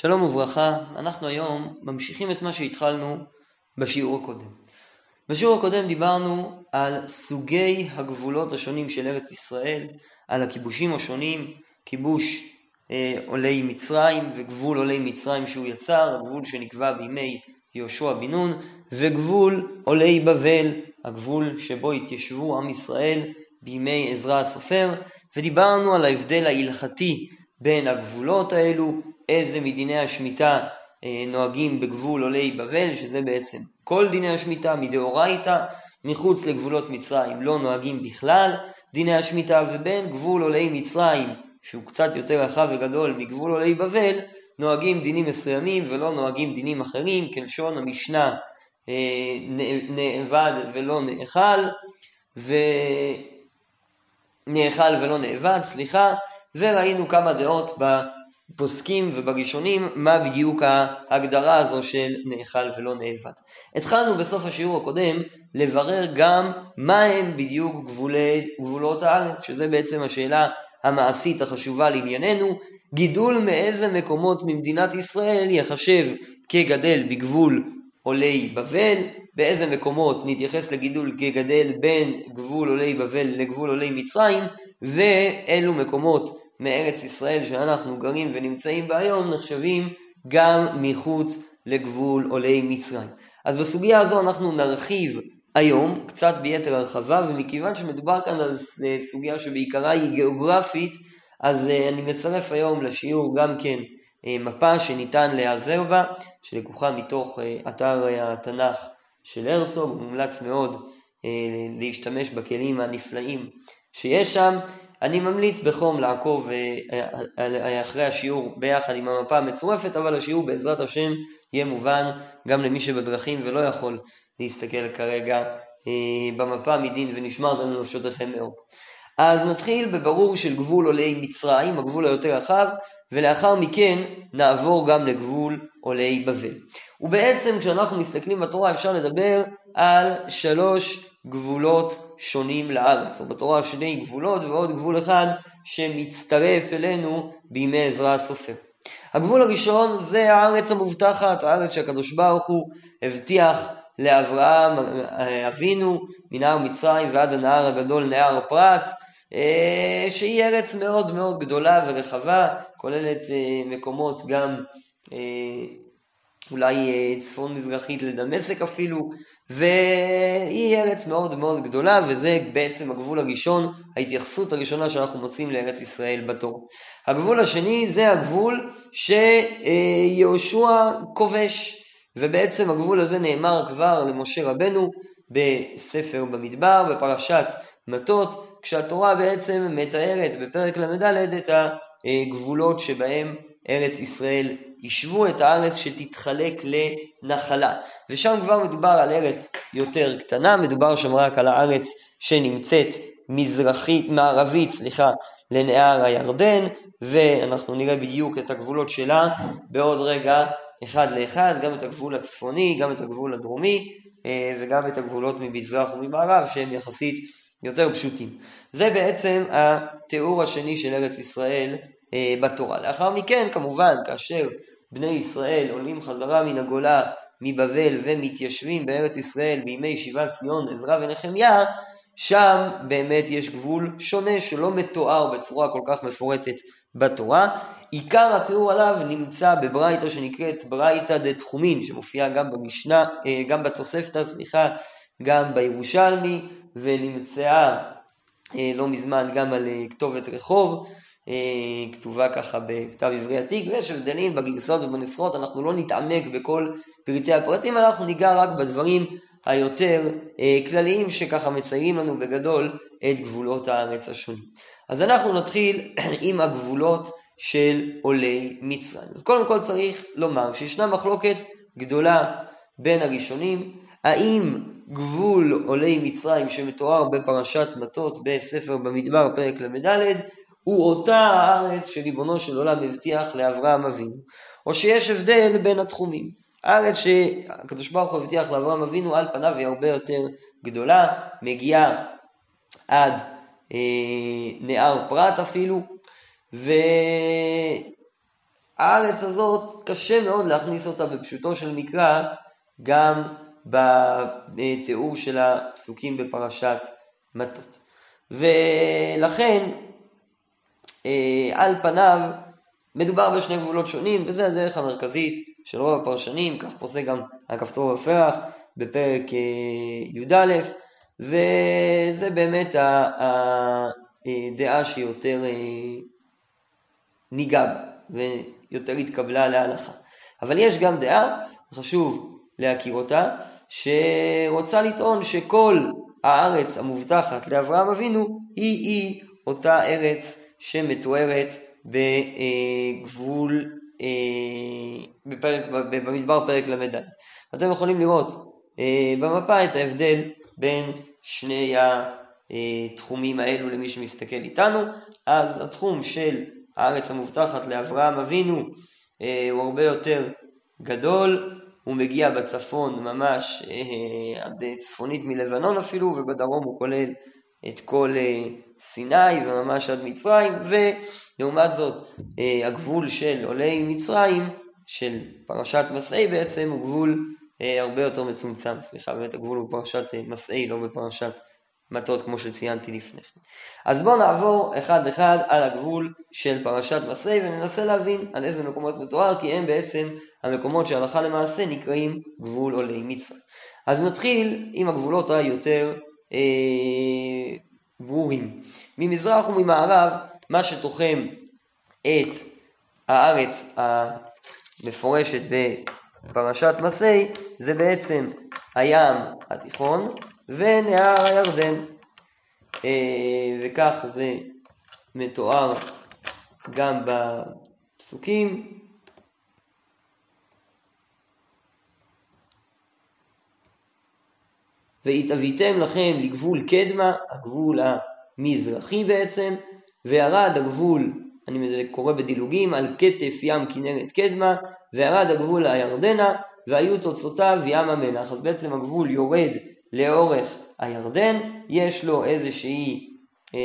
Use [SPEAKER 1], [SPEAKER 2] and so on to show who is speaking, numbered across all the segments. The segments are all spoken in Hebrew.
[SPEAKER 1] שלום וברכה, אנחנו היום ממשיכים את מה שהתחלנו בשיעור הקודם. בשיעור הקודם דיברנו על סוגי הגבולות השונים של ארץ ישראל, על הכיבושים השונים, כיבוש אה, עולי מצרים וגבול עולי מצרים שהוא יצר, הגבול שנקבע בימי יהושע בן נון, וגבול עולי בבל, הגבול שבו התיישבו עם ישראל בימי עזרא הסופר, ודיברנו על ההבדל ההלכתי בין הגבולות האלו, איזה מדיני השמיטה אה, נוהגים בגבול עולי בבל, שזה בעצם כל דיני השמיטה מדאורייתא, מחוץ לגבולות מצרים לא נוהגים בכלל דיני השמיטה, ובין גבול עולי מצרים, שהוא קצת יותר רחב וגדול מגבול עולי בבל, נוהגים דינים מסוימים ולא נוהגים דינים אחרים, כלשון המשנה אה, נאבד ולא נאכל, ונאכל ולא נאבד, סליחה, וראינו כמה דעות בפוסקים ובראשונים מה בדיוק ההגדרה הזו של נאכל ולא נאבד. התחלנו בסוף השיעור הקודם לברר גם מה הם בדיוק גבולי, גבולות הארץ, שזה בעצם השאלה המעשית החשובה לענייננו, גידול מאיזה מקומות ממדינת ישראל יחשב כגדל בגבול עולי בבל, באיזה מקומות נתייחס לגידול כגדל בין גבול עולי בבל לגבול עולי מצרים, ואילו מקומות מארץ ישראל שאנחנו גרים ונמצאים בה היום נחשבים גם מחוץ לגבול עולי מצרים. אז בסוגיה הזו אנחנו נרחיב היום קצת ביתר הרחבה ומכיוון שמדובר כאן על סוגיה שבעיקרה היא גיאוגרפית אז אה, אני מצרף היום לשיעור גם כן אה, מפה שניתן להיעזר בה שלקוחה מתוך אה, אתר התנ"ך של הרצוג, מומלץ מאוד להשתמש בכלים הנפלאים שיש שם אני ממליץ בחום לעקוב אה, אה, אחרי השיעור ביחד עם המפה המצורפת, אבל השיעור בעזרת השם יהיה מובן גם למי שבדרכים ולא יכול להסתכל כרגע אה, במפה מדין ונשמרתם לנפשותיכם מאוד. אז נתחיל בברור של גבול עולי מצרים, הגבול היותר רחב, ולאחר מכן נעבור גם לגבול עולי בבל. ובעצם כשאנחנו מסתכלים בתורה אפשר לדבר על שלוש גבולות שונים לארץ, או בתורה שני גבולות ועוד גבול אחד שמצטרף אלינו בימי עזרא הסופר. הגבול הראשון זה הארץ המובטחת, הארץ שהקדוש ברוך הוא הבטיח לאברהם אבינו מנהר מצרים ועד הנהר הגדול נהר פרת, אה, שהיא ארץ מאוד מאוד גדולה ורחבה, כוללת אה, מקומות גם אה, אולי אה, צפון מזרחית לדמשק אפילו, והיא ארץ מאוד מאוד גדולה, וזה בעצם הגבול הראשון, ההתייחסות הראשונה שאנחנו מוצאים לארץ ישראל בתור. הגבול השני זה הגבול שיהושע כובש, ובעצם הגבול הזה נאמר כבר למשה רבנו בספר במדבר, בפרשת מטות, כשהתורה בעצם מתארת בפרק ל"ד את הגבולות שבהם ארץ ישראל ישבו את הארץ שתתחלק לנחלה. ושם כבר מדובר על ארץ יותר קטנה, מדובר שם רק על הארץ שנמצאת מזרחית, מערבית, סליחה, לנהר הירדן, ואנחנו נראה בדיוק את הגבולות שלה בעוד רגע אחד לאחד, גם את הגבול הצפוני, גם את הגבול הדרומי, אה, וגם את הגבולות ממזרח וממערב שהם יחסית יותר פשוטים. זה בעצם התיאור השני של ארץ ישראל אה, בתורה. לאחר מכן, כמובן, כאשר בני ישראל עולים חזרה מן הגולה מבבל ומתיישבים בארץ ישראל בימי שיבת ציון, עזרא ונחמיה, שם באמת יש גבול שונה שלא מתואר בצורה כל כך מפורטת בתורה. עיקר התיאור עליו נמצא בברייתא שנקראת ברייתא דתחומין, שמופיעה גם במשנה, אה, גם בתוספתא, סליחה, גם בירושלמי, ונמצאה אה, לא מזמן גם על כתובת רחוב. אה, כתובה ככה בכתב עברי עתיק, ויש הבדלים בגרסאות ובנסחות, אנחנו לא נתעמק בכל פרטי הפרטים, אנחנו ניגע רק בדברים היותר אה, כלליים שככה מציירים לנו בגדול את גבולות הארץ השונים. אז אנחנו נתחיל עם הגבולות של עולי מצרים. אז קודם כל צריך לומר שישנה מחלוקת גדולה בין הראשונים, האם גבול עולי מצרים שמתואר בפרשת מטות בספר במדבר פרק ל"ד הוא אותה הארץ שריבונו של עולם הבטיח לאברהם אבינו, או שיש הבדל בין התחומים. הארץ שהקדוש ברוך הוא הבטיח לאברהם אבינו על פניו היא הרבה יותר גדולה, מגיעה עד אה, נהר פרת אפילו, הארץ הזאת, קשה מאוד להכניס אותה בפשוטו של מקרא גם בתיאור של הפסוקים בפרשת מטות. ולכן, על פניו, מדובר בשני גבולות שונים, וזה הדרך המרכזית של רוב הפרשנים, כך פוסק גם הכפתור ופרח בפרק אה, י"א, וזה באמת הדעה שיותר אה, ניגע בה, ויותר התקבלה להלכה. אבל יש גם דעה, חשוב להכיר אותה, שרוצה לטעון שכל הארץ המובטחת לאברהם אבינו היא-היא אותה ארץ שמתוארת בגבול, אה, בפרק, במדבר פרק ל"ד. אתם יכולים לראות אה, במפה את ההבדל בין שני התחומים האלו למי שמסתכל איתנו. אז התחום של הארץ המובטחת לאברהם אבינו אה, הוא הרבה יותר גדול, הוא מגיע בצפון ממש עד צפונית מלבנון אפילו, ובדרום הוא כולל את כל אה, סיני וממש עד מצרים, ולעומת זאת אה, הגבול של עולי מצרים, של פרשת מסעי בעצם, הוא גבול אה, הרבה יותר מצומצם, סליחה, באמת הגבול הוא בפרשת אה, מסעי, לא בפרשת מטות כמו שציינתי לפני כן. אז בואו נעבור אחד אחד על הגבול של פרשת מסעי וננסה להבין על איזה מקומות מתואר כי הם בעצם המקומות שהלכה למעשה נקראים גבול עולי מצרים. אז נתחיל עם הגבולות היותר ברורים. ממזרח וממערב מה שתוחם את הארץ המפורשת בפרשת מסעי זה בעצם הים התיכון ונהר הירדן. אה, וכך זה מתואר גם בפסוקים. והתאביתם לכם לגבול קדמה, הגבול המזרחי בעצם, וירד הגבול, אני קורא בדילוגים, על כתף ים כנרת קדמה, וירד הגבול הירדנה, והיו תוצאותיו ים המלח. אז בעצם הגבול יורד לאורך הירדן, יש לו איזושהי, אה,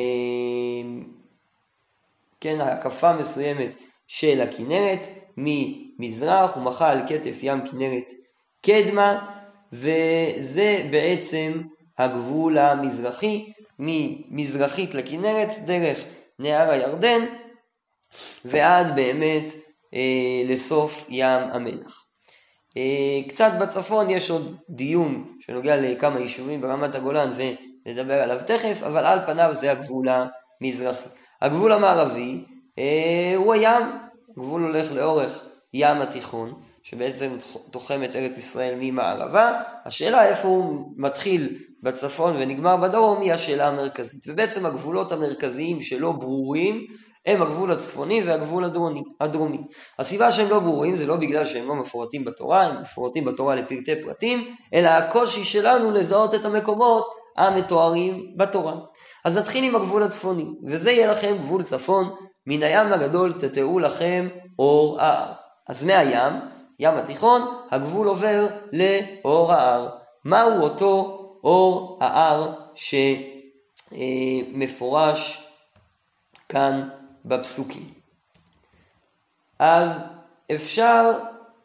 [SPEAKER 1] כן, הקפה מסוימת של הכנרת, ממזרח, הוא מחה על כתף ים כנרת קדמה, וזה בעצם הגבול המזרחי, ממזרחית לכנרת, דרך נהר הירדן, ועד באמת אה, לסוף ים המלח. אה, קצת בצפון יש עוד דיון שנוגע לכמה יישובים ברמת הגולן ונדבר עליו תכף, אבל על פניו זה הגבול המזרחי. הגבול המערבי אה, הוא הים, הגבול הולך לאורך ים התיכון, שבעצם תוחם את ארץ ישראל ממערבה, השאלה איפה הוא מתחיל בצפון ונגמר בדרום היא השאלה המרכזית. ובעצם הגבולות המרכזיים שלא ברורים הם הגבול הצפוני והגבול הדרומי. הדרומי. הסיבה שהם לא ברורים זה לא בגלל שהם לא מפורטים בתורה, הם מפורטים בתורה לפרטי פרטים, אלא הקושי שלנו לזהות את המקומות המתוארים בתורה. אז נתחיל עם הגבול הצפוני, וזה יהיה לכם גבול צפון, מן הים הגדול תתארו לכם אור ההר. אז מהים, ים התיכון, הגבול עובר לאור ההר. מהו אותו אור ההר שמפורש כאן בפסוקים. אז אפשר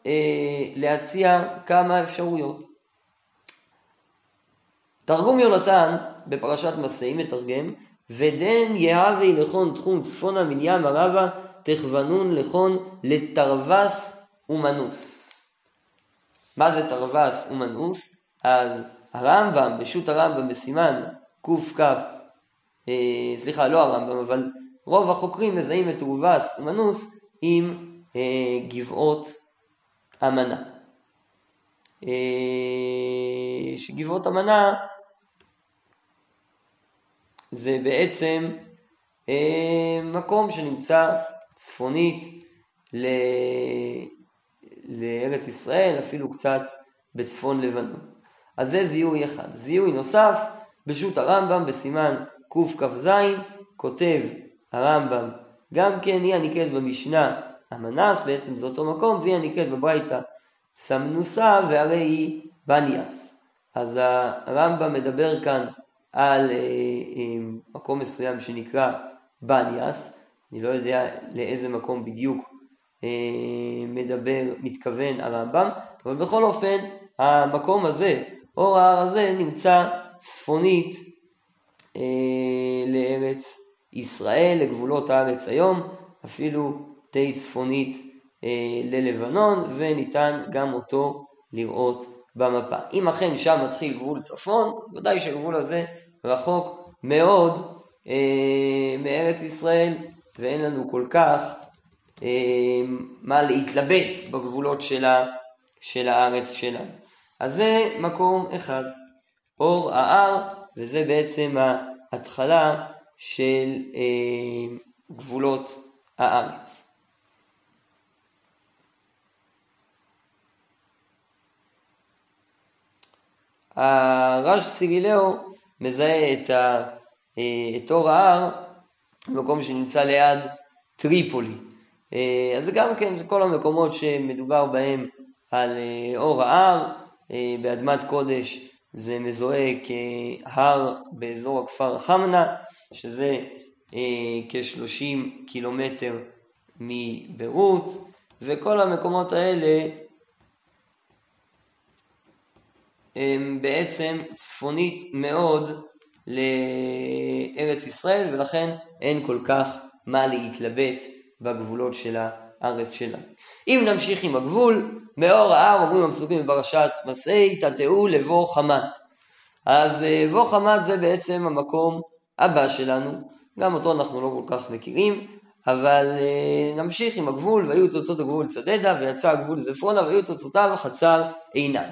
[SPEAKER 1] אה, להציע כמה אפשרויות. תרגום יונתן בפרשת מסעי מתרגם ודן יהווה לכון תחום צפונה מן ים ערבה תכוונון לכון לתרוס ומנוס. מה זה תרוס ומנוס? אז הרמב"ם, בשו"ת הרמב"ם בסימן קכ, אה, סליחה לא הרמב"ם אבל רוב החוקרים מזהים את אורבס ומנוס עם אה, גבעות אמנה. אה, שגבעות אמנה זה בעצם אה, מקום שנמצא צפונית. לארץ ישראל, אפילו קצת בצפון לבנון. אז זה זיהוי אחד. זיהוי נוסף, בשו"ת הרמב"ם בסימן קכ"ז, כותב הרמב"ם, גם כן היא הנקראת במשנה המנס, בעצם זה אותו מקום, והיא הנקראת בברייתא סמנוסה, והרי היא בניאס. אז הרמב"ם מדבר כאן על אה, אה, מקום מסוים שנקרא בניאס, אני לא יודע לאיזה מקום בדיוק מדבר, מתכוון הרמב"ם, אבל בכל אופן המקום הזה, אור ההר הזה, נמצא צפונית אה, לארץ ישראל, לגבולות הארץ היום, אפילו די צפונית אה, ללבנון, וניתן גם אותו לראות במפה. אם אכן שם מתחיל גבול צפון, אז ודאי שהגבול הזה רחוק מאוד אה, מארץ ישראל, ואין לנו כל כך אה, מה להתלבט בגבולות של, של הארץ שלנו. אז זה מקום אחד, אור ההר, וזה בעצם ההתחלה של אה, גבולות הארץ. הרש סיגילאו מזהה את, ה, אה, את אור ההר במקום שנמצא ליד טריפולי. אה, אז זה גם כן כל המקומות שמדובר בהם על אה, אור ההר, באדמת קודש זה מזוהה כהר באזור הכפר חמנה, שזה כ-30 קילומטר מביירות, וכל המקומות האלה הם בעצם צפונית מאוד לארץ ישראל, ולכן אין כל כך מה להתלבט בגבולות של הארץ שלנו. אם נמשיך עם הגבול, מאור ההר אומרים הפסוקים בפרשת מסעי, תטעו לבוא חמת. אז אה, בוא חמת זה בעצם המקום הבא שלנו, גם אותו אנחנו לא כל כך מכירים, אבל אה, נמשיך עם הגבול, והיו תוצאות הגבול צדדה, ויצא הגבול זפרונה, והיו תוצאותיו חצר עינן.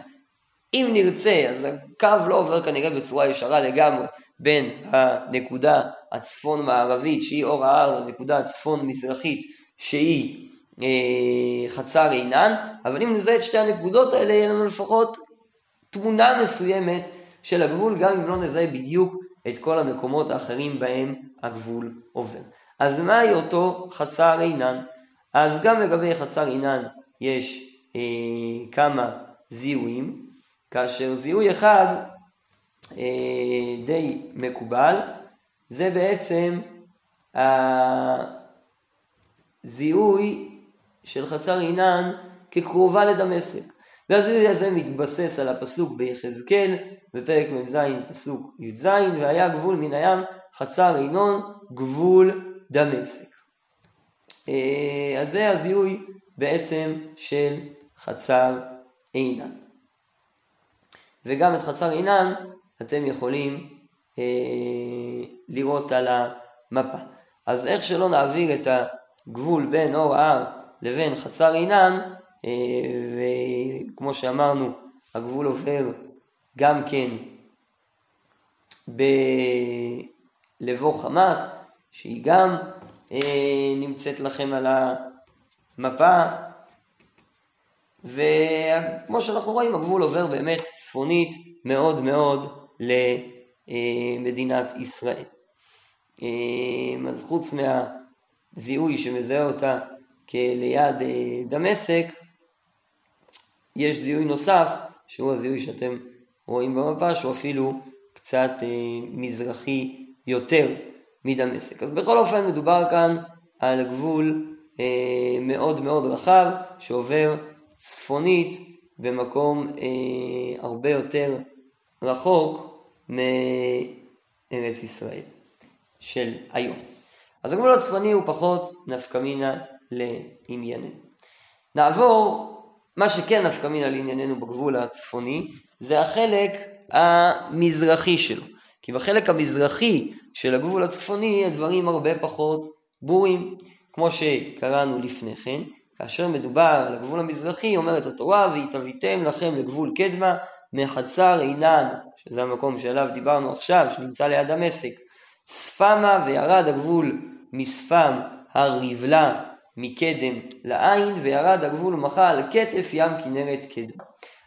[SPEAKER 1] אם נרצה, אז הקו לא עובר כנראה בצורה ישרה לגמרי בין הנקודה הצפון-מערבית, שהיא אור ההר, לנקודה הצפון-מזרחית, שהיא אה, חצר עינן, אבל אם נזהה את שתי הנקודות האלה, יהיה לנו לפחות תמונה מסוימת של הגבול, גם אם לא נזהה בדיוק את כל המקומות האחרים בהם הגבול עובר. אז מהי אותו חצר עינן? אז גם לגבי חצר עינן יש אה, כמה זיהויים. כאשר זיהוי אחד די מקובל, זה בעצם הזיהוי של חצר עינן כקרובה לדמשק. והזיהוי הזה מתבסס על הפסוק ביחזקאל, בפרק מ"ז פסוק י"ז, והיה גבול מן הים חצר עינון גבול דמשק. אה, אז זה הזיהוי בעצם של חצר עינן. וגם את חצר עינן אתם יכולים אה, לראות על המפה. אז איך שלא נעביר את הגבול בין אור ההר לבין חצר עינן, אה, וכמו שאמרנו, הגבול עובר גם כן בלבוא חמת, שהיא גם אה, נמצאת לכם על המפה, וכמו שאנחנו רואים, הגבול עובר באמת צפונית מאוד מאוד למדינת ישראל. אז חוץ מהזיהוי שמזהה אותה כליד אה, דמשק, יש זיהוי נוסף, שהוא הזיהוי שאתם רואים במפה, שהוא אפילו קצת אה, מזרחי יותר מדמשק. אז בכל אופן מדובר כאן על גבול אה, מאוד מאוד רחב שעובר צפונית במקום הרבה יותר רחוק מארץ ישראל של היום. אז הגבול הצפוני הוא פחות נפקמינה לענייננו. נעבור, מה שכן נפקמינה לענייננו בגבול הצפוני, זה החלק המזרחי שלו. כי בחלק המזרחי של הגבול הצפוני הדברים הרבה פחות ברורים, כמו שקראנו לפני כן. כאשר מדובר על הגבול המזרחי, אומרת התורה, והתהוויתם לכם לגבול קדמה מחצר עינן, שזה המקום שעליו דיברנו עכשיו, שנמצא ליד דמשק, שפמה וירד הגבול משפם הר ריבלה מקדם לעין, וירד הגבול מחה על כתף ים כנרת קדמה.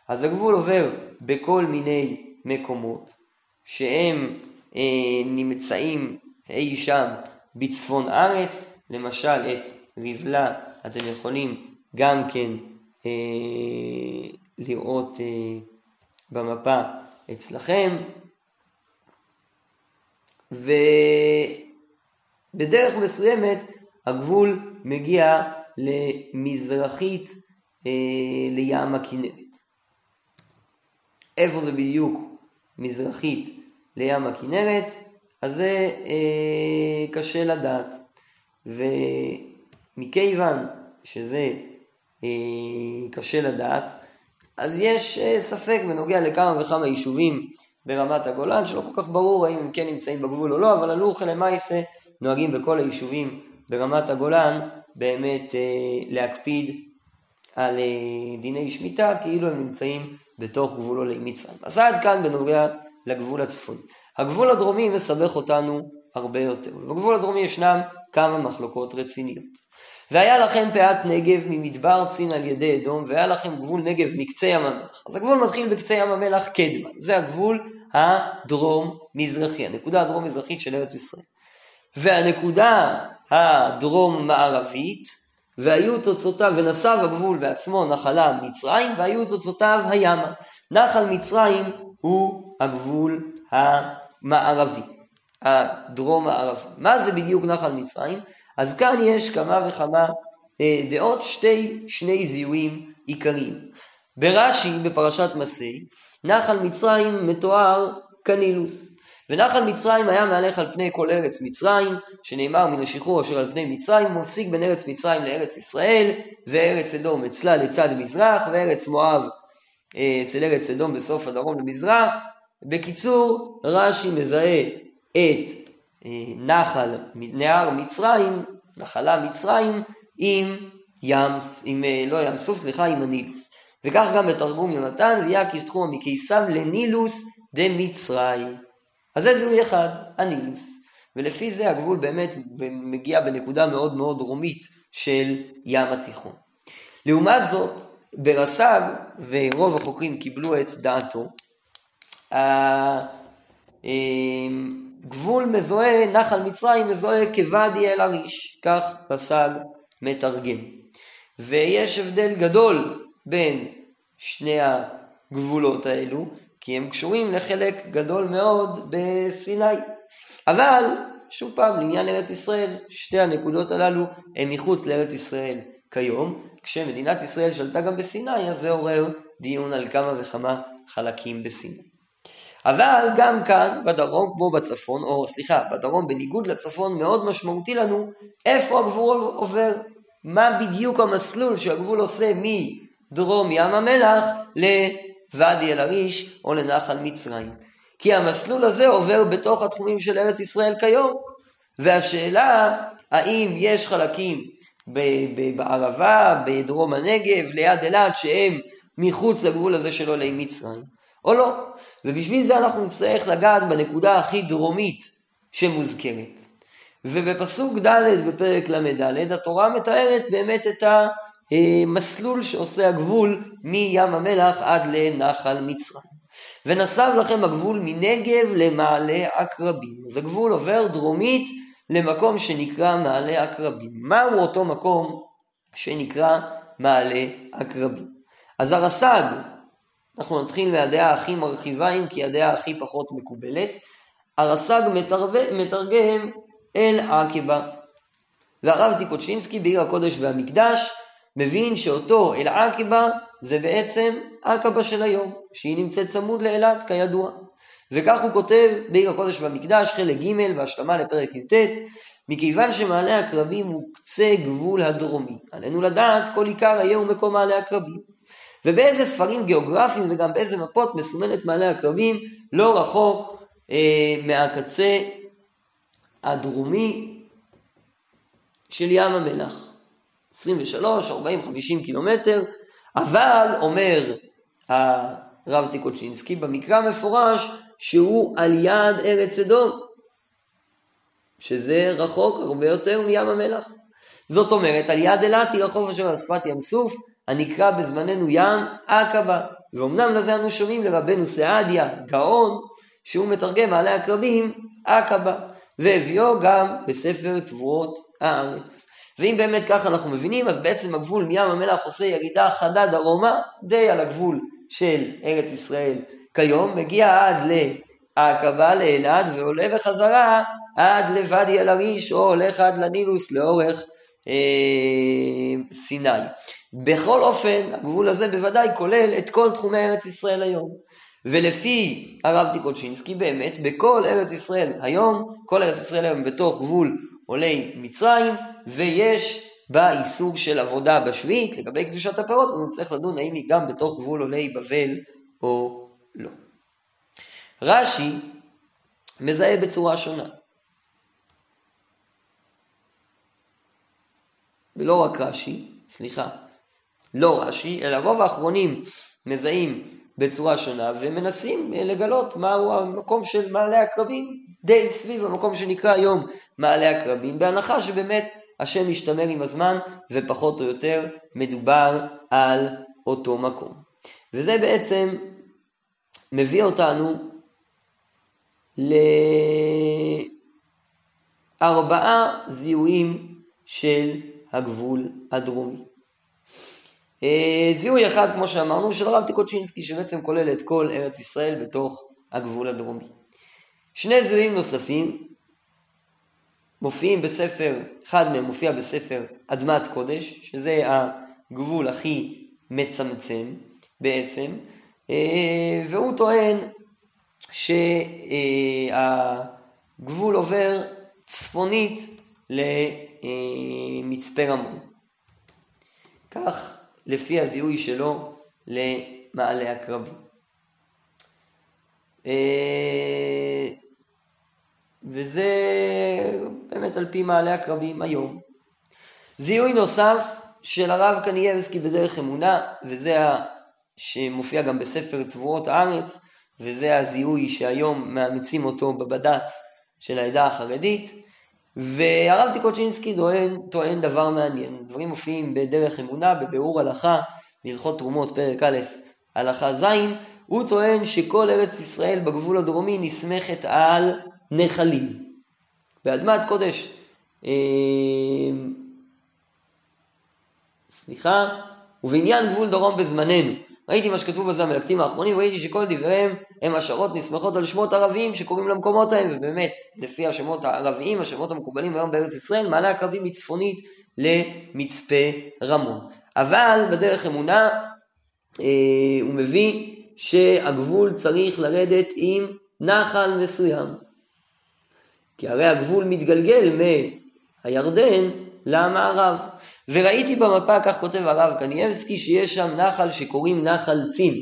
[SPEAKER 1] אז הגבול עובר בכל מיני מקומות, שהם אה, נמצאים אי שם בצפון ארץ, למשל את ריבלה אתם יכולים גם כן אה, לראות אה, במפה אצלכם. ובדרך מסוימת הגבול מגיע למזרחית אה, לים הכנרת. איפה זה בדיוק מזרחית לים הכנרת? אז זה אה, קשה לדעת. ומכיוון שזה אה, קשה לדעת, אז יש אה, ספק בנוגע לכמה וכמה יישובים ברמת הגולן, שלא כל כך ברור האם הם כן נמצאים בגבול או לא, אבל הלוך למעשה נוהגים בכל היישובים ברמת הגולן באמת אה, להקפיד על אה, דיני שמיטה כאילו הם נמצאים בתוך גבולו למצרים. אז עד כאן בנוגע לגבול הצפוני. הגבול הדרומי מסבך אותנו הרבה יותר. בגבול הדרומי ישנם כמה מחלוקות רציניות. והיה לכם פאת נגב ממדבר צין על ידי אדום, והיה לכם גבול נגב מקצה ים המלח. אז הגבול מתחיל בקצה ים המלח קדמה, זה הגבול הדרום-מזרחי, הנקודה הדרום-מזרחית של ארץ ישראל. והנקודה הדרום-מערבית, והיו תוצאותיו, ונסב הגבול בעצמו נחלה מצרים, והיו תוצאותיו הימה. נחל מצרים הוא הגבול המערבי, הדרום-מערבי. מה זה בדיוק נחל מצרים? אז כאן יש כמה וכמה אה, דעות, שתי, שני זיהויים עיקריים. ברש"י, בפרשת מסי, נחל מצרים מתואר כנילוס. ונחל מצרים היה מהלך על פני כל ארץ מצרים, שנאמר מן השחרור אשר על פני מצרים, הוא מפסיק בין ארץ מצרים לארץ ישראל, וארץ אדום אצלה לצד מזרח, וארץ מואב אה, אצל ארץ אדום בסוף הדרום למזרח. בקיצור, רש"י מזהה את נחל, נהר מצרים, נחלה מצרים, עם ים, עם, אה, לא ים סוף, סליחה, עם הנילוס. וכך גם בתרגום יונתן, ויקיש תחום מקיסם לנילוס דמצרי. אז זה זיהוי אחד, הנילוס. ולפי זה הגבול באמת מגיע בנקודה מאוד מאוד דרומית של ים התיכון. לעומת זאת, ברס"ג, ורוב החוקרים קיבלו את דעתו, גבול מזוהה, נחל מצרים מזוהה כוואדי אל עריש, כך רס"ג מתרגם. ויש הבדל גדול בין שני הגבולות האלו, כי הם קשורים לחלק גדול מאוד בסיני. אבל, שוב פעם, לעניין ארץ ישראל, שתי הנקודות הללו הן מחוץ לארץ ישראל כיום. כשמדינת ישראל שלטה גם בסיני, אז זה עורר דיון על כמה וכמה חלקים בסיני. אבל גם כאן, בדרום כמו בצפון, או סליחה, בדרום בניגוד לצפון, מאוד משמעותי לנו איפה הגבול עובר. מה בדיוק המסלול שהגבול עושה מדרום ים המלח לוואדי אל-עריש או לנחל מצרים. כי המסלול הזה עובר בתוך התחומים של ארץ ישראל כיום. והשאלה, האם יש חלקים בערבה, בדרום הנגב, ליד אילת, שהם מחוץ לגבול הזה של עולי מצרים, או לא. ובשביל זה אנחנו נצטרך לגעת בנקודה הכי דרומית שמוזכרת. ובפסוק ד' בפרק ל"ד התורה מתארת באמת את המסלול שעושה הגבול מים המלח עד לנחל מצרים. ונסב לכם הגבול מנגב למעלה עקרבים. אז הגבול עובר דרומית למקום שנקרא מעלה עקרבים. מהו אותו מקום שנקרא מעלה עקרבים? אז הרס"ג אנחנו נתחיל מהדעה הכי מרחיבה, אם כי הדעה הכי פחות מקובלת. הרס"ג מתרגם אל עקבה. והרב טיקוצ'ינסקי בעיר הקודש והמקדש מבין שאותו אל עקבה זה בעצם עקבה של היום, שהיא נמצאת צמוד לאילת כידוע. וכך הוא כותב בעיר הקודש והמקדש, חלק ג' והשלמה לפרק י"ט, מכיוון שמעלה הקרבים הוא קצה גבול הדרומי. עלינו לדעת כל עיקר היה הוא מקום מעלה הקרבים. ובאיזה ספרים גיאוגרפיים וגם באיזה מפות מסומנת מעלה הכרמים לא רחוק אה, מהקצה הדרומי של ים המלח. 23, 40, 50 קילומטר, אבל אומר הרב טיקוצ'ינסקי במקרא מפורש שהוא על יד ארץ אדום, שזה רחוק הרבה יותר מים המלח. זאת אומרת, על יד אילת היא רחוב אשר על שפת ים סוף, הנקרא בזמננו ים עקבה. ואומנם לזה אנו שומעים לרבנו סעדיה, גאון, שהוא מתרגם מעלה הקרבים עקבה, והביאו גם בספר תבואות הארץ. ואם באמת ככה אנחנו מבינים, אז בעצם הגבול מים המלח עושה ירידה חדה דרומה, די על הגבול של ארץ ישראל כיום, מגיע עד לעקבה לאלעד ועולה בחזרה עד לוואדי אל-עריש, או הולך עד לנילוס לאורך סיני. בכל אופן, הגבול הזה בוודאי כולל את כל תחומי ארץ ישראל היום. ולפי הרב טיקולשינסקי באמת, בכל ארץ ישראל היום, כל ארץ ישראל היום בתוך גבול עולי מצרים, ויש בה איסור של עבודה בשביעית, לגבי קדושת הפירות, אז נצטרך לדון האם היא גם בתוך גבול עולי בבל או לא. רש"י מזהה בצורה שונה. ולא רק רש"י, סליחה, לא רש"י, אלא רוב האחרונים מזהים בצורה שונה ומנסים לגלות מהו המקום של מעלה הקרבים די סביב המקום שנקרא היום מעלה הקרבים בהנחה שבאמת השם משתמר עם הזמן ופחות או יותר מדובר על אותו מקום. וזה בעצם מביא אותנו לארבעה זיהויים של הגבול הדרומי. אה, זיהוי אחד, כמו שאמרנו, של הרב טיקוצ'ינסקי, שבעצם כולל את כל ארץ ישראל בתוך הגבול הדרומי. שני זיהויים נוספים מופיעים בספר, אחד מהם מופיע בספר אדמת קודש, שזה הגבול הכי מצמצם בעצם, אה, והוא טוען שהגבול עובר צפונית למצפה רמון. כך לפי הזיהוי שלו למעלה הקרבים. אה, וזה באמת על פי מעלה הקרבים היום. זיהוי נוסף של הרב קנייבסקי בדרך אמונה, וזה שמופיע גם בספר תבואות הארץ, וזה הזיהוי שהיום מאמצים אותו בבד"ץ של העדה החרדית, והרב טיקוצ'ינסקי טוען, טוען דבר מעניין. דברים מופיעים בדרך אמונה, בביאור הלכה, בהלכות תרומות, פרק א', הלכה ז', הוא טוען שכל ארץ ישראל בגבול הדרומי נסמכת על נחלים. באדמת קודש, אה, סליחה, ובעניין גבול דרום בזמננו. ראיתי מה שכתבו בזה המלקטים האחרונים, ראיתי שכל דבריהם הם השערות נסמכות על שמות ערביים שקוראים למקומות ההם, ובאמת, לפי השמות הערביים, השמות המקובלים היום בארץ ישראל, מעלה הקרבים מצפונית למצפה רמון. אבל בדרך אמונה אה, הוא מביא שהגבול צריך לרדת עם נחל מסוים. כי הרי הגבול מתגלגל מהירדן למערב. וראיתי במפה, כך כותב הרב קנייבסקי, שיש שם נחל שקוראים נחל צין,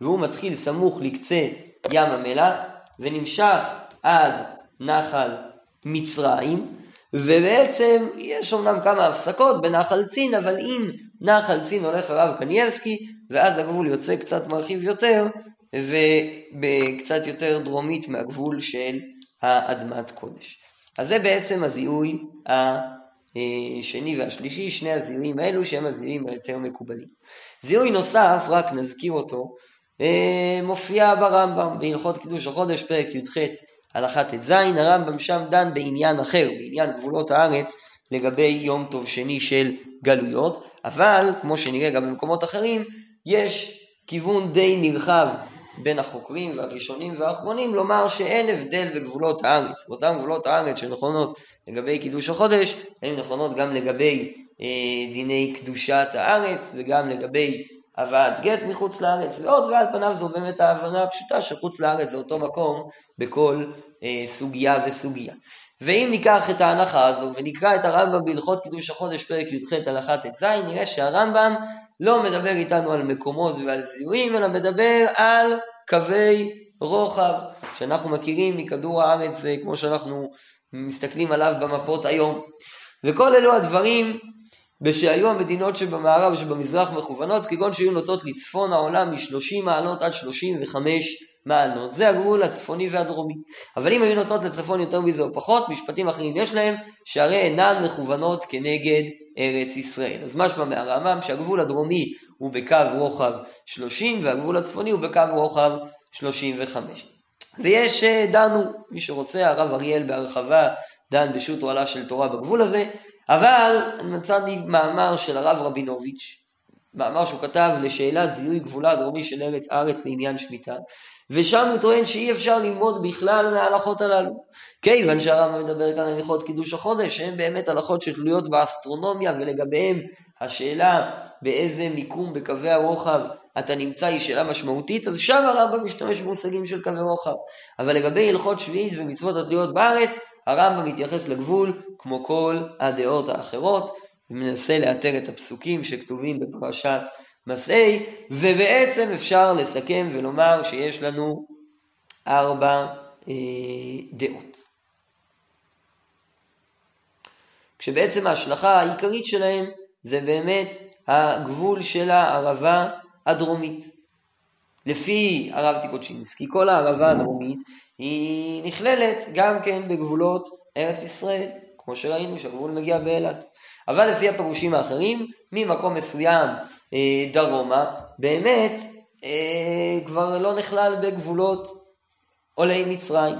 [SPEAKER 1] והוא מתחיל סמוך לקצה ים המלח, ונמשך עד נחל מצרים, ובעצם יש אמנם כמה הפסקות בנחל צין, אבל אם נחל צין הולך הרב קנייבסקי, ואז הגבול יוצא קצת מרחיב יותר, ובקצת יותר דרומית מהגבול של האדמת קודש. אז זה בעצם הזיהוי השני והשלישי, שני הזיהויים האלו שהם הזיהויים היותר מקובלים. זיהוי נוסף, רק נזכיר אותו, אה, מופיע ברמב"ם, בהלכות קידוש החודש, פרק י"ח, הלכה ט"ז, הרמב"ם שם דן בעניין אחר, בעניין גבולות הארץ, לגבי יום טוב שני של גלויות, אבל כמו שנראה גם במקומות אחרים, יש כיוון די נרחב בין החוקרים והראשונים והאחרונים לומר שאין הבדל בגבולות הארץ. באותן גבולות הארץ שנכונות לגבי קידוש החודש, הן נכונות גם לגבי אה, דיני קדושת הארץ וגם לגבי הבאת גט מחוץ לארץ ועוד, ועל פניו זו באמת ההבנה הפשוטה שחוץ לארץ זה אותו מקום בכל אה, סוגיה וסוגיה. ואם ניקח את ההנחה הזו ונקרא את הרמב"ם בהלכות קידוש החודש פרק י"ח הלכה ט"ז, נראה שהרמב"ם לא מדבר איתנו על מקומות ועל זיהויים, אלא מדבר על קווי רוחב שאנחנו מכירים מכדור הארץ אה, כמו שאנחנו מסתכלים עליו במפות היום. וכל אלו הדברים בשהיו המדינות שבמערב ושבמזרח מכוונות, כגון שהיו נוטות לצפון העולם מ-30 מעלות עד 35 מעלות. זה הגבול הצפוני והדרומי. אבל אם היו נוטות לצפון יותר מזה או פחות, משפטים אחרים יש להם, שהרי אינן מכוונות כנגד ארץ ישראל. אז משמע מהרמב"ם שהגבול הדרומי הוא בקו רוחב 30 והגבול הצפוני הוא בקו רוחב 35. ויש אה, דנו, מי שרוצה, הרב אריאל בהרחבה דן בשו"ת אוהלה של תורה בגבול הזה, אבל מצאתי מאמר של הרב רבינוביץ' מאמר שהוא כתב לשאלת זיהוי גבולה הדרומי של ארץ הארץ לעניין שמיטה, ושם הוא טוען שאי אפשר ללמוד בכלל מההלכות הללו. כיוון שהרמב"ם מדבר כאן על הלכות קידוש החודש, שהן באמת הלכות שתלויות באסטרונומיה, ולגביהן השאלה באיזה מיקום בקווי הרוחב אתה נמצא היא שאלה משמעותית, אז שם הרמב"ם משתמש במושגים של קווי רוחב. אבל לגבי הלכות שביעית ומצוות התלויות בארץ, הרמב"ם מתייחס לגבול כמו כל הדעות האחרות, ומנסה לאתר את הפסוקים שכתובים בפרשת מסעי, ובעצם אפשר לסכם ולומר שיש לנו ארבע אה, דעות. כשבעצם ההשלכה העיקרית שלהם זה באמת הגבול של הערבה הדרומית. לפי הרב טיקוצ'ינסקי, כל הערבה הדרומית היא נכללת גם כן בגבולות ארץ ישראל, כמו שראינו שהגבול מגיע באילת. אבל לפי הפירושים האחרים, ממקום מסוים אה, דרומה, באמת אה, כבר לא נכלל בגבולות עולי מצרים.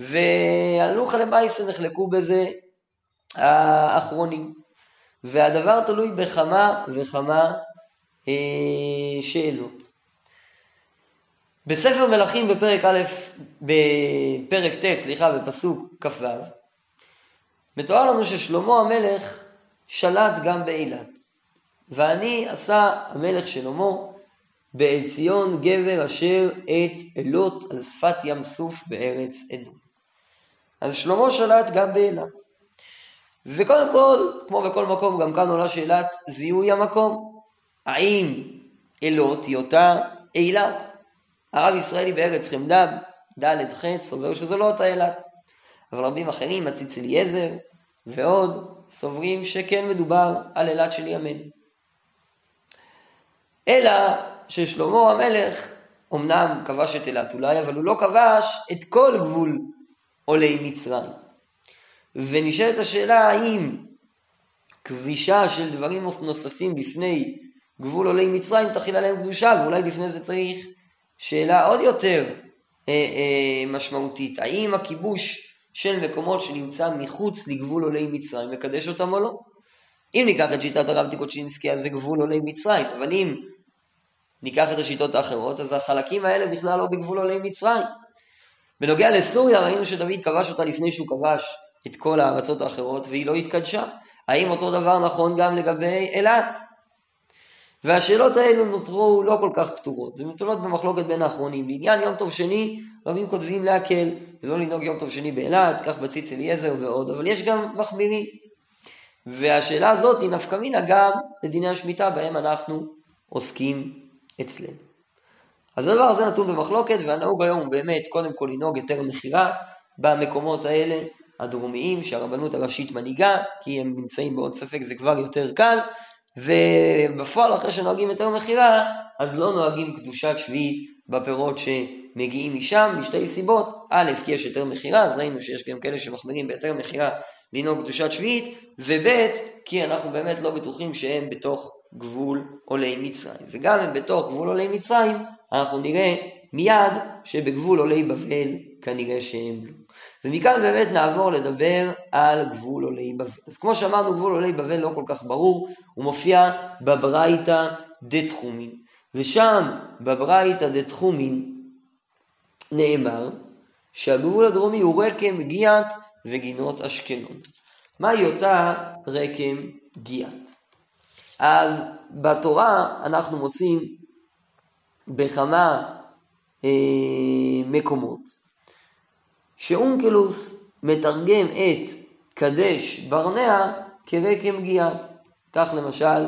[SPEAKER 1] והלוכה למעשה נחלקו בזה האחרונים. והדבר תלוי בכמה וכמה אה, שאלות. בספר מלכים בפרק א', בפרק ט', סליחה, בפסוק כ"ו, מתואר לנו ששלמה המלך שלט גם באילת. ואני עשה המלך שלמה באל ציון גבר אשר את אלות על שפת ים סוף בארץ אדום. אז שלמה שלט גם באילת. וקודם כל, כמו בכל מקום, גם כאן עולה שאלת זיהוי המקום. האם אלות היא אותה אילת? הרב ישראלי בארץ חמדה, ד' ח', סובר שזו לא אותה אילת. אבל רבים אחרים, הציץ אליעזר ועוד, סוברים שכן מדובר על אילת של ימינו. אלא ששלמה המלך אמנם כבש את אילת אולי, אבל הוא לא כבש את כל גבול עולי מצרים. ונשאלת השאלה האם כבישה של דברים נוספים בפני גבול עולי מצרים תכיל עליהם קדושה, ואולי לפני זה צריך שאלה עוד יותר אה, אה, משמעותית, האם הכיבוש של מקומות שנמצא מחוץ לגבול עולי מצרים מקדש אותם או לא? אם ניקח את שיטת הרב טיקוצ'ינסקי אז זה גבול עולי מצרים, אבל אם ניקח את השיטות האחרות אז החלקים האלה בכלל לא בגבול עולי מצרים. בנוגע לסוריה ראינו שדוד כבש אותה לפני שהוא כבש את כל הארצות האחרות והיא לא התקדשה. האם אותו דבר נכון גם לגבי אילת? והשאלות האלו נותרו לא כל כך פתורות, הן נתונות במחלוקת בין האחרונים. בעניין יום טוב שני, רבים כותבים להקל, ולא לנהוג יום טוב שני באילת, כך בציץ אליעזר ועוד, אבל יש גם מחמירים. והשאלה הזאת היא נפקא מינה גם לדיני השמיטה בהם אנחנו עוסקים אצלנו. אז הדבר הזה נתון במחלוקת, והנהוג היום הוא באמת קודם כל לנהוג יותר מכירה במקומות האלה הדרומיים שהרבנות הראשית מנהיגה, כי הם נמצאים בעוד ספק זה כבר יותר קל, ובפועל אחרי שנוהגים יותר מכירה, אז לא נוהגים קדושת שביעית בפירות שמגיעים משם, משתי סיבות. א', כי יש יותר מכירה, אז ראינו שיש גם כאלה שמחמירים ביותר מכירה לנהוג קדושת שביעית, וב', כי אנחנו באמת לא בטוחים שהם בתוך גבול עולי מצרים. וגם הם בתוך גבול עולי מצרים, אנחנו נראה מיד שבגבול עולי בבל כנראה שהם לא. ומכאן באמת נעבור לדבר על גבול עולי בבל. אז כמו שאמרנו, גבול עולי בבל לא כל כך ברור, הוא מופיע בברייתא דתחומין. ושם, בברייתא דתחומין, נאמר שהגבול הדרומי הוא רקם גיאת וגינות אשקלון. מהי אותה רקם גיאת? אז בתורה אנחנו מוצאים בכמה אה, מקומות שאונקלוס מתרגם את קדש ברנע כרקם גיאת. כך למשל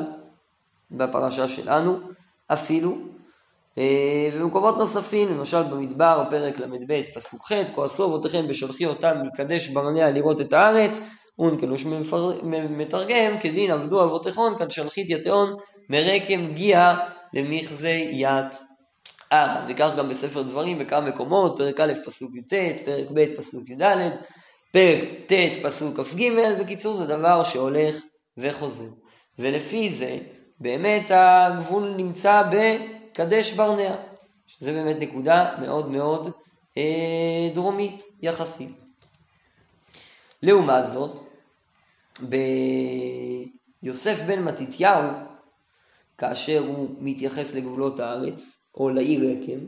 [SPEAKER 1] בפרשה שלנו, אפילו, ובמקומות נוספים, למשל במדבר, פרק ל"ב, פסוק ח', כועסו אבותיכם בשולחי אותם מקדש ברנע לראות את הארץ, אונקלוס מתרגם כדין עבדו אבותיכון, כאן שלחית יתאון מרקם גיאה למכזי ית אה, וכך גם בספר דברים בכמה מקומות, פרק א' פסוק י"ט, פרק ב' פסוק י"ד, פרק ט' פסוק כ"ג, בקיצור זה דבר שהולך וחוזר. ולפי זה באמת הגבול נמצא בקדש ברנע, שזה באמת נקודה מאוד מאוד אה, דרומית יחסית. לעומת זאת, ביוסף בן מתתיהו כאשר הוא מתייחס לגבולות הארץ, או לעיר רקם,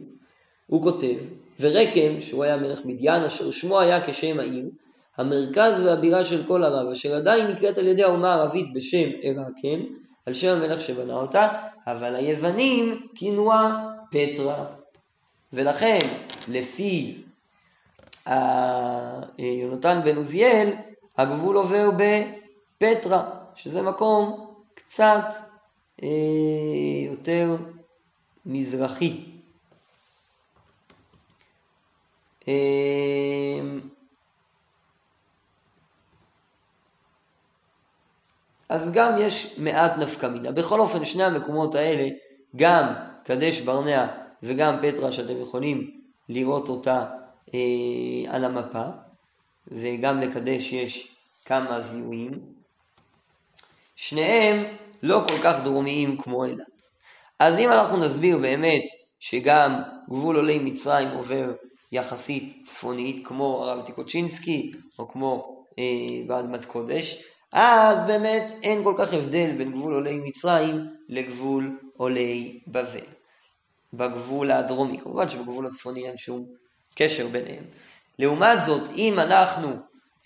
[SPEAKER 1] הוא כותב, ורקם, שהוא היה מלך מדיין, אשר שמו היה כשם העיר, המרכז והבירה של כל ערב, אשר עדיין נקראת על ידי האומה הערבית בשם עיראקם, על שם המלך שבנה אותה, אבל היוונים כינוה פטרה. ולכן, לפי יונתן בן עוזיאל, הגבול עובר בפטרה, שזה מקום קצת אה, יותר מזרחי. אה, אז גם יש מעט נפקא מינה. בכל אופן, שני המקומות האלה, גם קדש ברנע וגם פטרה, שאתם יכולים לראות אותה אה, על המפה, וגם לקדש יש כמה זיהויים. שניהם לא כל כך דרומיים כמו אילת. אז אם אנחנו נסביר באמת שגם גבול עולי מצרים עובר יחסית צפונית, כמו הרב טיקוצ'ינסקי, או כמו אה, באדמת קודש, אז באמת אין כל כך הבדל בין גבול עולי מצרים לגבול עולי בבל. בגבול הדרומי, כמובן שבגבול הצפוני אין שום קשר ביניהם. לעומת זאת, אם אנחנו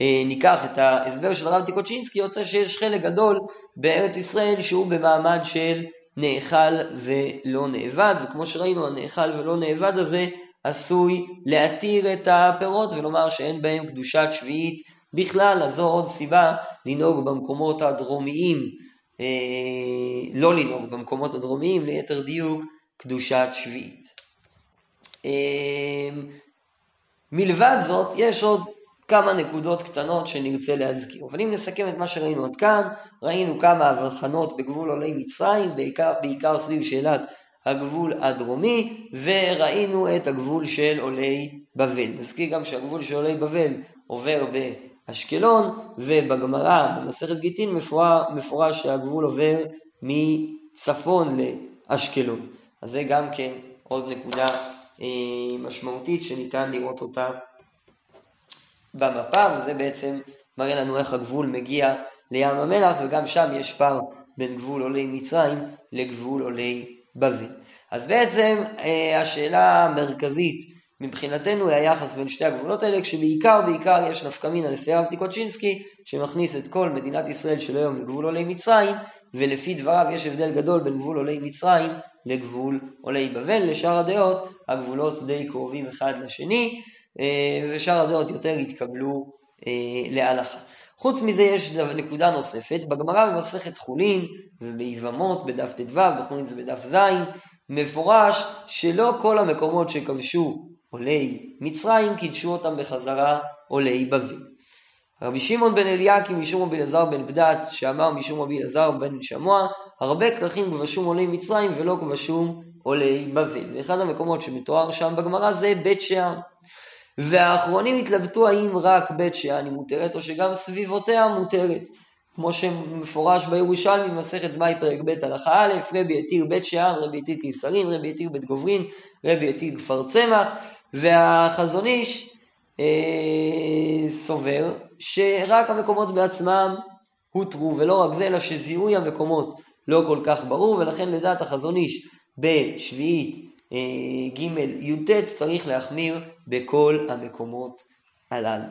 [SPEAKER 1] אה, ניקח את ההסבר של הרב טיקוצ'ינסקי, יוצא שיש חלק גדול בארץ ישראל שהוא במעמד של נאכל ולא נאבד, וכמו שראינו, הנאכל ולא נאבד הזה עשוי להתיר את הפירות ולומר שאין בהם קדושת שביעית בכלל, אז זו עוד סיבה לנהוג במקומות הדרומיים, אה, לא לנהוג במקומות הדרומיים, ליתר דיוק, קדושת שביעית. אה, מלבד זאת, יש עוד כמה נקודות קטנות שנרצה להזכיר. אבל אם נסכם את מה שראינו עד כאן, ראינו כמה הבחנות בגבול עולי מצרים, בעיקר, בעיקר סביב שאלת הגבול הדרומי, וראינו את הגבול של עולי בבל. נזכיר גם שהגבול של עולי בבל עובר באשקלון, ובגמרא, במסכת גיטין, מפורש, מפורש שהגבול עובר מצפון לאשקלון. אז זה גם כן עוד נקודה אה, משמעותית שניתן לראות אותה במפה, וזה בעצם מראה לנו איך הגבול מגיע לים המלח, וגם שם יש פער בין גבול עולי מצרים לגבול עולי בבל. אז בעצם אה, השאלה המרכזית מבחינתנו היחס בין שתי הגבולות האלה, כשבעיקר בעיקר יש נפקא מינה לפי הרב טיקוצ'ינסקי, שמכניס את כל מדינת ישראל של היום לגבול עולי מצרים, ולפי דבריו יש הבדל גדול בין גבול עולי מצרים לגבול עולי בבל. לשאר הדעות הגבולות די קרובים אחד לשני, אה, ושאר הדעות יותר התקבלו אה, להלכה. חוץ מזה יש נקודה נוספת, בגמרא במסכת חולין וביבמות בדף ט"ו, בחולין זה בדף ז', מפורש שלא כל המקומות שכבשו עולי מצרים קידשו אותם בחזרה עולי בבל. רבי שמעון בן אליקים משום רבי אלעזר בן בדת שאמר משום רבי אלעזר בן שמוע הרבה כרכים כבשום עולי מצרים ולא כבשום עולי בבל. ואחד המקומות שמתואר שם בגמרא זה בית שאן. והאחרונים התלבטו האם רק בית שאן היא מותרת או שגם סביבותיה מותרת. כמו שמפורש בירושלמי במסכת מאי פרק ב' הלכה א', רבי יתיר בית שאן, רבי יתיר קיסרין, רבי יתיר בית גוברין, רבי יתיר כפר צמח, והחזון איש אה, סובר שרק המקומות בעצמם הותרו, ולא רק זה, אלא שזיהוי המקומות לא כל כך ברור, ולכן לדעת החזון איש בשביעית אה, ג' י"ט צריך להחמיר בכל המקומות הללו.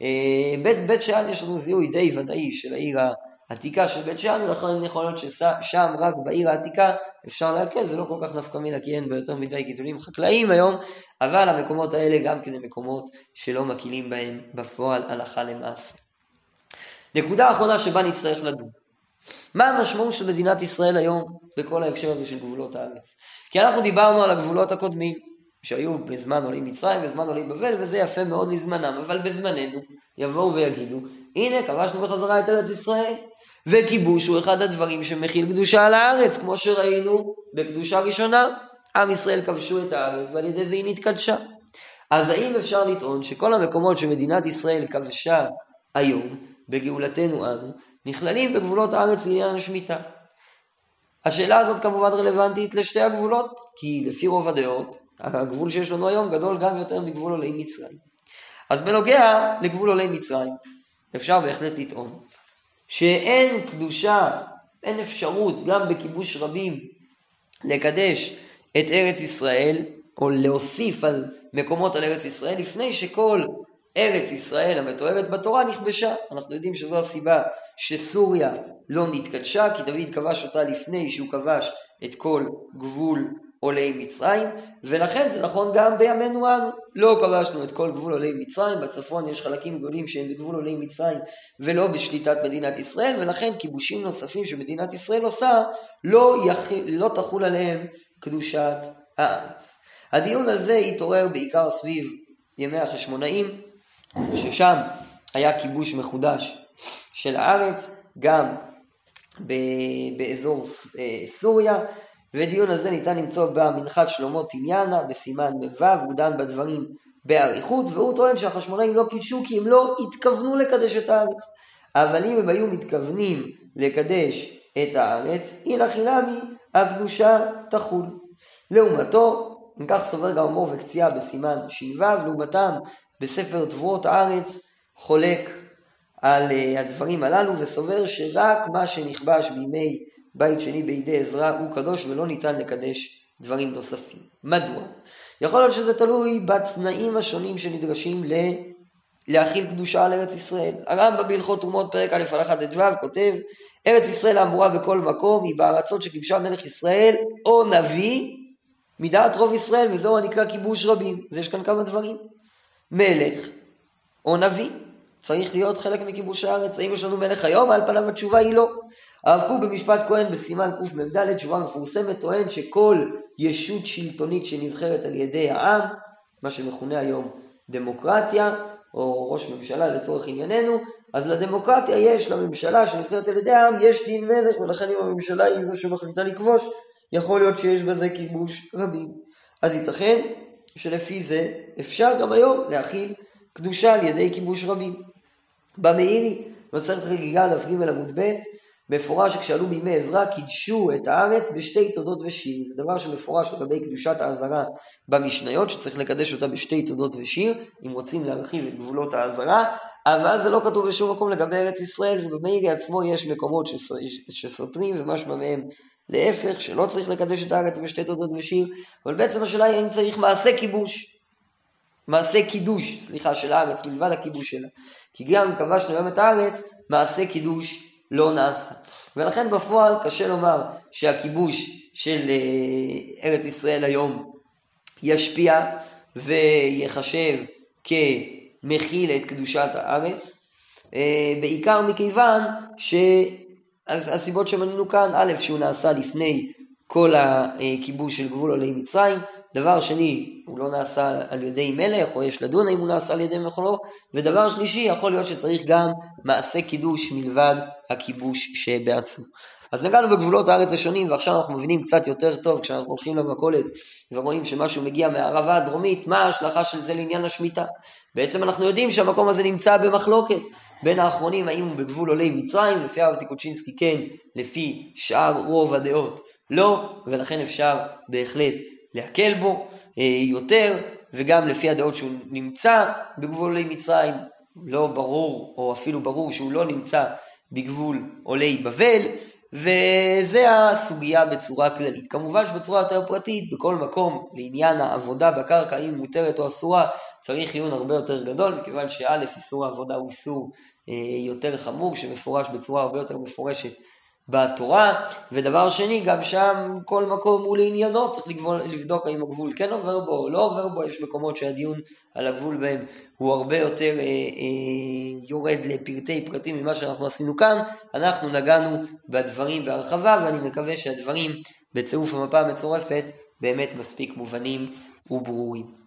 [SPEAKER 1] אה, בית, בית שאן יש לנו זיהוי די ודאי של העיר העתיקה של בית שאן, ולכן יכול להיות ששם רק בעיר העתיקה אפשר להקל, זה לא כל כך נפקא מינה כי אין ביותר מדי גידולים חקלאיים היום, אבל המקומות האלה גם כן הם מקומות שלא מקילים בהם בפועל הלכה למעשה. נקודה אחרונה שבה נצטרך לדון. מה המשמעות של מדינת ישראל היום בכל ההקשר הזה של גבולות הארץ? כי אנחנו דיברנו על הגבולות הקודמים, שהיו בזמן עולים מצרים וזמן עולים בבל, וזה יפה מאוד לזמנם, אבל בזמננו יבואו ויגידו, הנה כבשנו בחזרה את ארץ ישראל, וכיבוש הוא אחד הדברים שמכיל קדושה על הארץ, כמו שראינו בקדושה ראשונה. עם ישראל כבשו את הארץ ועל ידי זה היא נתקדשה. אז האם אפשר לטעון שכל המקומות שמדינת ישראל כבשה היום, בגאולתנו אנו, נכללים בגבולות הארץ לעניין השמיטה? השאלה הזאת כמובן רלוונטית לשתי הגבולות, כי לפי רוב הדעות, הגבול שיש לנו היום גדול גם יותר מגבול עולי מצרים. אז בנוגע לגבול עולי מצרים, אפשר בהחלט לטעון שאין קדושה, אין אפשרות גם בכיבוש רבים לקדש את ארץ ישראל, או להוסיף על מקומות על ארץ ישראל, לפני שכל ארץ ישראל המתוארת בתורה נכבשה. אנחנו יודעים שזו הסיבה שסוריה לא נתקדשה, כי דוד כבש אותה לפני שהוא כבש את כל גבול עולי מצרים, ולכן זה נכון גם בימינו אנו. לא כבשנו את כל גבול עולי מצרים, בצפון יש חלקים גדולים שהם בגבול עולי מצרים ולא בשליטת מדינת ישראל, ולכן כיבושים נוספים שמדינת ישראל עושה, לא, יח... לא תחול עליהם קדושת הארץ. הדיון הזה התעורר בעיקר סביב ימי החשמונאים, ששם היה כיבוש מחודש של הארץ, גם באזור אה, סוריה, ודיון הזה ניתן למצוא במנחת שלמה תניאנה בסימן מ"ו, הוא דן בדברים באריכות, והוא טוען שהחשמונאים לא קידשו כי הם לא התכוונו לקדש את הארץ. אבל אם הם היו מתכוונים לקדש את הארץ, הילך אילמי, הקדושה תחול. לעומתו, אם כך סובר גם אמור וקציעה בסימן ש"ו, לעומתם בספר תבואות הארץ חולק על uh, הדברים הללו וסובר שרק מה שנכבש בימי בית שני בידי עזרא הוא קדוש ולא ניתן לקדש דברים נוספים. מדוע? יכול להיות שזה תלוי בתנאים השונים שנדרשים ל... להכיל קדושה על ארץ ישראל. הרמב"ם בהלכות תרומות פרק א' הלכה ט"ו כותב ארץ ישראל האמורה בכל מקום היא בארצות שכיבשה מלך ישראל או נביא מדעת רוב ישראל וזהו הנקרא כיבוש רבים. אז יש כאן כמה דברים. מלך או נביא צריך להיות חלק מכיבוש הארץ. האם יש לנו מלך היום? על פניו התשובה היא לא. הרב קוק במשפט כהן בסימן קמ"ד, תשובה מפורסמת, טוען שכל ישות שלטונית שנבחרת על ידי העם, מה שמכונה היום דמוקרטיה, או ראש ממשלה לצורך ענייננו, אז לדמוקרטיה יש, לממשלה שנבחרת על ידי העם, יש דין מלך, ולכן אם הממשלה היא זו שמחליטה לכבוש, יכול להיות שיש בזה כיבוש רבים. אז ייתכן שלפי זה אפשר גם היום להכיל קדושה על ידי כיבוש רבים. במאירי, מסכת חגיגה, דף ג' עמוד ב', מפורש שכשעלו בימי עזרא קידשו את הארץ בשתי תודות ושיר. זה דבר שמפורש לגבי קדושת האזהרה במשניות, שצריך לקדש אותה בשתי תודות ושיר, אם רוצים להרחיב את גבולות האזהרה, אבל זה לא כתוב בשום מקום לגבי ארץ ישראל, ובמאירי עצמו יש מקומות שסותרים ומשמע מהם להפך, שלא צריך לקדש את הארץ בשתי תודות ושיר, אבל בעצם השאלה היא האם צריך מעשה כיבוש. מעשה קידוש, סליחה, של הארץ, מלבד הכיבוש שלה. כי גם כבשנו היום את הארץ, מעשה קידוש לא נעשה. ולכן בפועל קשה לומר שהכיבוש של אה, ארץ ישראל היום ישפיע ויחשב כמכיל את קדושת הארץ, אה, בעיקר מכיוון שהסיבות שמנינו כאן, א', שהוא נעשה לפני כל הכיבוש של גבול עולי מצרים, דבר שני, הוא לא נעשה על ידי מלך, או יש לדון האם הוא נעשה על ידי מלך או לא, ודבר שלישי, יכול להיות שצריך גם מעשה קידוש מלבד הכיבוש שבעצמו. אז נגענו בגבולות הארץ השונים, ועכשיו אנחנו מבינים קצת יותר טוב, כשאנחנו הולכים למכולת ורואים שמשהו מגיע מהערבה הדרומית, מה ההשלכה של זה לעניין השמיטה. בעצם אנחנו יודעים שהמקום הזה נמצא במחלוקת. בין האחרונים, האם הוא בגבול עולי מצרים, לפי הרב טיקוצ'ינסקי כן, לפי שאר רוב הדעות לא, ולכן אפשר בהחלט להקל בו אה, יותר, וגם לפי הדעות שהוא נמצא בגבול עולי מצרים, לא ברור, או אפילו ברור שהוא לא נמצא בגבול עולי בבל, וזה הסוגיה בצורה כללית. כמובן שבצורה יותר פרטית, בכל מקום לעניין העבודה בקרקע, אם מותרת או אסורה, צריך עיון הרבה יותר גדול, מכיוון שא', איסור העבודה הוא איסור אה, יותר חמור, שמפורש בצורה הרבה יותר מפורשת בתורה, ודבר שני, גם שם כל מקום הוא לעניינו, צריך לגבול, לבדוק האם הגבול כן עובר בו או לא עובר בו, יש מקומות שהדיון על הגבול בהם הוא הרבה יותר אה, אה, יורד לפרטי פרטים ממה שאנחנו עשינו כאן, אנחנו נגענו בדברים בהרחבה, ואני מקווה שהדברים בצירוף המפה המצורפת באמת מספיק מובנים וברורים.